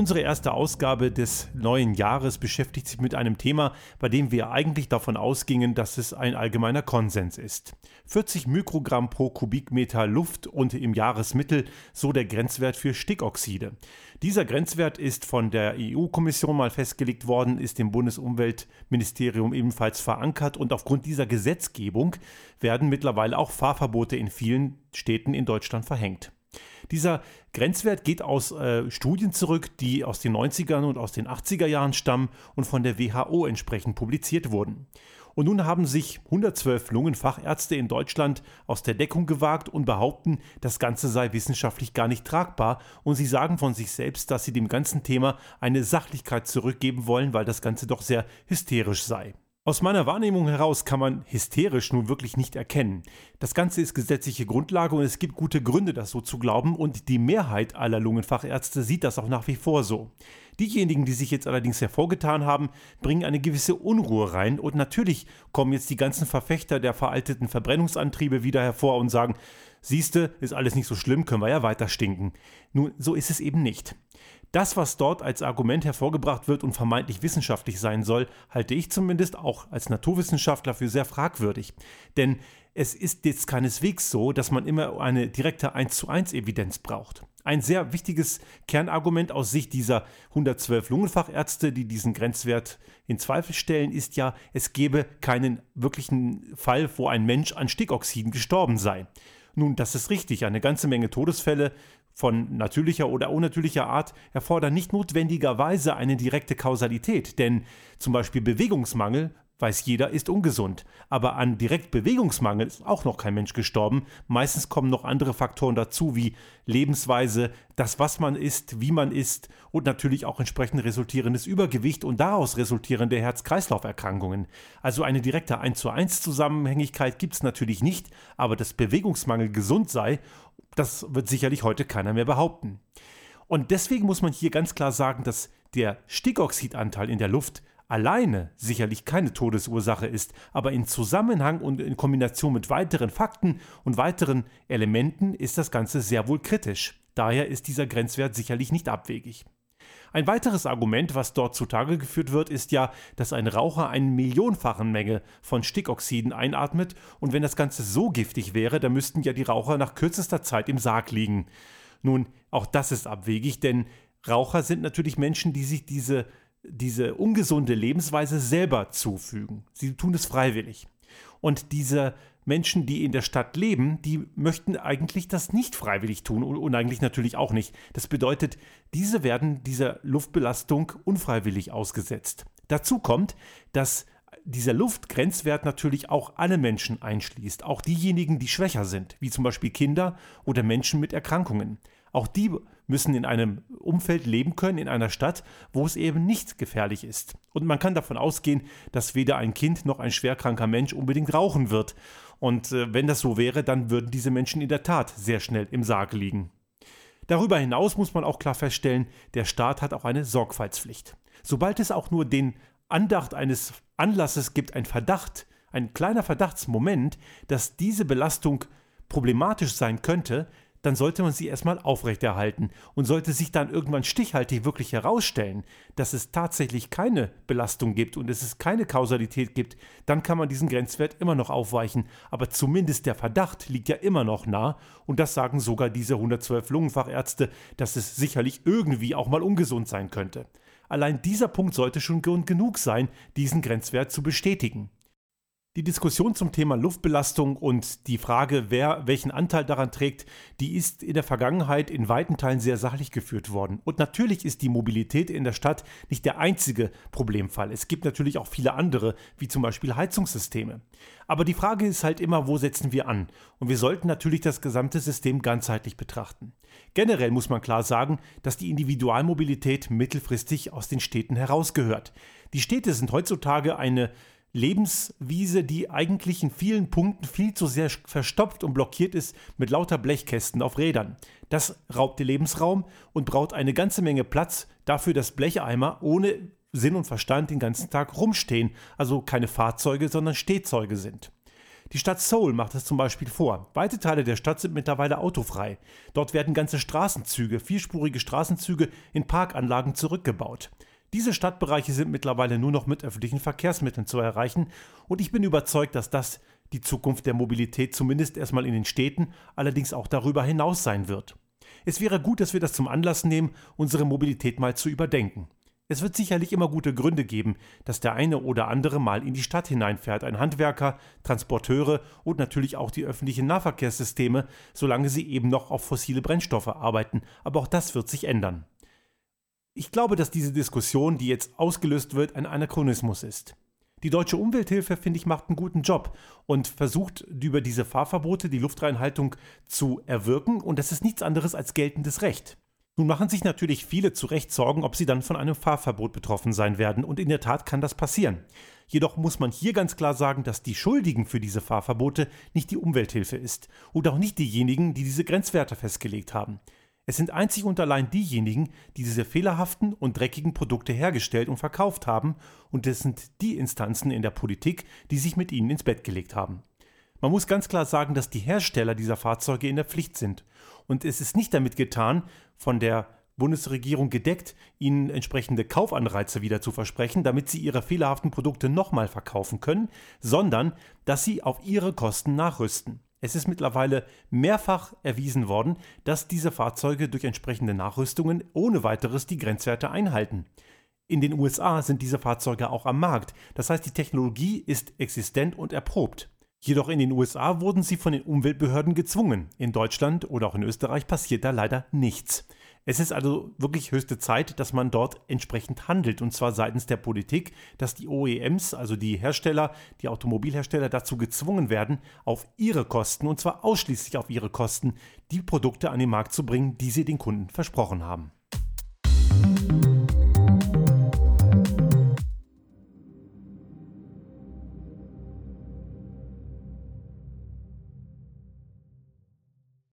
Unsere erste Ausgabe des neuen Jahres beschäftigt sich mit einem Thema, bei dem wir eigentlich davon ausgingen, dass es ein allgemeiner Konsens ist. 40 Mikrogramm pro Kubikmeter Luft und im Jahresmittel so der Grenzwert für Stickoxide. Dieser Grenzwert ist von der EU-Kommission mal festgelegt worden, ist im Bundesumweltministerium ebenfalls verankert und aufgrund dieser Gesetzgebung werden mittlerweile auch Fahrverbote in vielen Städten in Deutschland verhängt. Dieser Grenzwert geht aus äh, Studien zurück, die aus den 90ern und aus den 80er Jahren stammen und von der WHO entsprechend publiziert wurden. Und nun haben sich 112 Lungenfachärzte in Deutschland aus der Deckung gewagt und behaupten, das Ganze sei wissenschaftlich gar nicht tragbar. Und sie sagen von sich selbst, dass sie dem ganzen Thema eine Sachlichkeit zurückgeben wollen, weil das Ganze doch sehr hysterisch sei. Aus meiner Wahrnehmung heraus kann man hysterisch nun wirklich nicht erkennen. Das Ganze ist gesetzliche Grundlage und es gibt gute Gründe, das so zu glauben und die Mehrheit aller Lungenfachärzte sieht das auch nach wie vor so. Diejenigen, die sich jetzt allerdings hervorgetan haben, bringen eine gewisse Unruhe rein und natürlich kommen jetzt die ganzen Verfechter der veralteten Verbrennungsantriebe wieder hervor und sagen, siehste, ist alles nicht so schlimm, können wir ja weiter stinken. Nun, so ist es eben nicht. Das, was dort als Argument hervorgebracht wird und vermeintlich wissenschaftlich sein soll, halte ich zumindest auch als Naturwissenschaftler für sehr fragwürdig. Denn es ist jetzt keineswegs so, dass man immer eine direkte 1 zu 1 Evidenz braucht. Ein sehr wichtiges Kernargument aus Sicht dieser 112 Lungenfachärzte, die diesen Grenzwert in Zweifel stellen, ist ja, es gebe keinen wirklichen Fall, wo ein Mensch an Stickoxiden gestorben sei. Nun, das ist richtig. Eine ganze Menge Todesfälle von natürlicher oder unnatürlicher Art erfordern nicht notwendigerweise eine direkte Kausalität, denn zum Beispiel Bewegungsmangel weiß jeder, ist ungesund. Aber an direkt Bewegungsmangel ist auch noch kein Mensch gestorben. Meistens kommen noch andere Faktoren dazu, wie Lebensweise, das, was man isst, wie man isst und natürlich auch entsprechend resultierendes Übergewicht und daraus resultierende Herz-Kreislauf-Erkrankungen. Also eine direkte 1 zu 1 Zusammenhängigkeit gibt es natürlich nicht, aber dass Bewegungsmangel gesund sei, das wird sicherlich heute keiner mehr behaupten. Und deswegen muss man hier ganz klar sagen, dass der Stickoxidanteil in der Luft alleine sicherlich keine Todesursache ist, aber in Zusammenhang und in Kombination mit weiteren Fakten und weiteren Elementen ist das Ganze sehr wohl kritisch. Daher ist dieser Grenzwert sicherlich nicht abwegig. Ein weiteres Argument, was dort zutage geführt wird, ist ja, dass ein Raucher eine millionfachen Menge von Stickoxiden einatmet und wenn das Ganze so giftig wäre, dann müssten ja die Raucher nach kürzester Zeit im Sarg liegen. Nun, auch das ist abwegig, denn Raucher sind natürlich Menschen, die sich diese diese ungesunde Lebensweise selber zufügen. Sie tun es freiwillig. Und diese Menschen, die in der Stadt leben, die möchten eigentlich das nicht freiwillig tun und eigentlich natürlich auch nicht. Das bedeutet, diese werden dieser Luftbelastung unfreiwillig ausgesetzt. Dazu kommt, dass dieser Luftgrenzwert natürlich auch alle Menschen einschließt, auch diejenigen, die schwächer sind, wie zum Beispiel Kinder oder Menschen mit Erkrankungen. Auch die müssen in einem Umfeld leben können, in einer Stadt, wo es eben nicht gefährlich ist. Und man kann davon ausgehen, dass weder ein Kind noch ein schwerkranker Mensch unbedingt rauchen wird. Und äh, wenn das so wäre, dann würden diese Menschen in der Tat sehr schnell im Sarg liegen. Darüber hinaus muss man auch klar feststellen, der Staat hat auch eine Sorgfaltspflicht. Sobald es auch nur den Andacht eines Anlasses gibt, ein Verdacht, ein kleiner Verdachtsmoment, dass diese Belastung problematisch sein könnte, dann sollte man sie erstmal aufrechterhalten und sollte sich dann irgendwann stichhaltig wirklich herausstellen, dass es tatsächlich keine Belastung gibt und es keine Kausalität gibt, dann kann man diesen Grenzwert immer noch aufweichen, aber zumindest der Verdacht liegt ja immer noch nah und das sagen sogar diese 112 Lungenfachärzte, dass es sicherlich irgendwie auch mal ungesund sein könnte. Allein dieser Punkt sollte schon Grund genug sein, diesen Grenzwert zu bestätigen. Die Diskussion zum Thema Luftbelastung und die Frage, wer welchen Anteil daran trägt, die ist in der Vergangenheit in weiten Teilen sehr sachlich geführt worden. Und natürlich ist die Mobilität in der Stadt nicht der einzige Problemfall. Es gibt natürlich auch viele andere, wie zum Beispiel Heizungssysteme. Aber die Frage ist halt immer, wo setzen wir an? Und wir sollten natürlich das gesamte System ganzheitlich betrachten. Generell muss man klar sagen, dass die Individualmobilität mittelfristig aus den Städten herausgehört. Die Städte sind heutzutage eine Lebenswiese, die eigentlich in vielen Punkten viel zu sehr verstopft und blockiert ist mit lauter Blechkästen auf Rädern. Das raubt den Lebensraum und braucht eine ganze Menge Platz dafür, dass Blecheimer ohne Sinn und Verstand den ganzen Tag rumstehen, also keine Fahrzeuge, sondern Stehzeuge sind. Die Stadt Seoul macht es zum Beispiel vor. Weite Teile der Stadt sind mittlerweile autofrei. Dort werden ganze Straßenzüge, vierspurige Straßenzüge in Parkanlagen zurückgebaut. Diese Stadtbereiche sind mittlerweile nur noch mit öffentlichen Verkehrsmitteln zu erreichen und ich bin überzeugt, dass das die Zukunft der Mobilität zumindest erstmal in den Städten, allerdings auch darüber hinaus sein wird. Es wäre gut, dass wir das zum Anlass nehmen, unsere Mobilität mal zu überdenken. Es wird sicherlich immer gute Gründe geben, dass der eine oder andere mal in die Stadt hineinfährt, ein Handwerker, Transporteure und natürlich auch die öffentlichen Nahverkehrssysteme, solange sie eben noch auf fossile Brennstoffe arbeiten, aber auch das wird sich ändern. Ich glaube, dass diese Diskussion, die jetzt ausgelöst wird, ein Anachronismus ist. Die deutsche Umwelthilfe, finde ich, macht einen guten Job und versucht über diese Fahrverbote die Luftreinhaltung zu erwirken und das ist nichts anderes als geltendes Recht. Nun machen sich natürlich viele zu Recht Sorgen, ob sie dann von einem Fahrverbot betroffen sein werden und in der Tat kann das passieren. Jedoch muss man hier ganz klar sagen, dass die Schuldigen für diese Fahrverbote nicht die Umwelthilfe ist und auch nicht diejenigen, die diese Grenzwerte festgelegt haben. Es sind einzig und allein diejenigen, die diese fehlerhaften und dreckigen Produkte hergestellt und verkauft haben, und es sind die Instanzen in der Politik, die sich mit ihnen ins Bett gelegt haben. Man muss ganz klar sagen, dass die Hersteller dieser Fahrzeuge in der Pflicht sind. Und es ist nicht damit getan, von der Bundesregierung gedeckt, ihnen entsprechende Kaufanreize wieder zu versprechen, damit sie ihre fehlerhaften Produkte nochmal verkaufen können, sondern dass sie auf ihre Kosten nachrüsten. Es ist mittlerweile mehrfach erwiesen worden, dass diese Fahrzeuge durch entsprechende Nachrüstungen ohne weiteres die Grenzwerte einhalten. In den USA sind diese Fahrzeuge auch am Markt, das heißt die Technologie ist existent und erprobt. Jedoch in den USA wurden sie von den Umweltbehörden gezwungen. In Deutschland oder auch in Österreich passiert da leider nichts. Es ist also wirklich höchste Zeit, dass man dort entsprechend handelt, und zwar seitens der Politik, dass die OEMs, also die Hersteller, die Automobilhersteller dazu gezwungen werden, auf ihre Kosten, und zwar ausschließlich auf ihre Kosten, die Produkte an den Markt zu bringen, die sie den Kunden versprochen haben.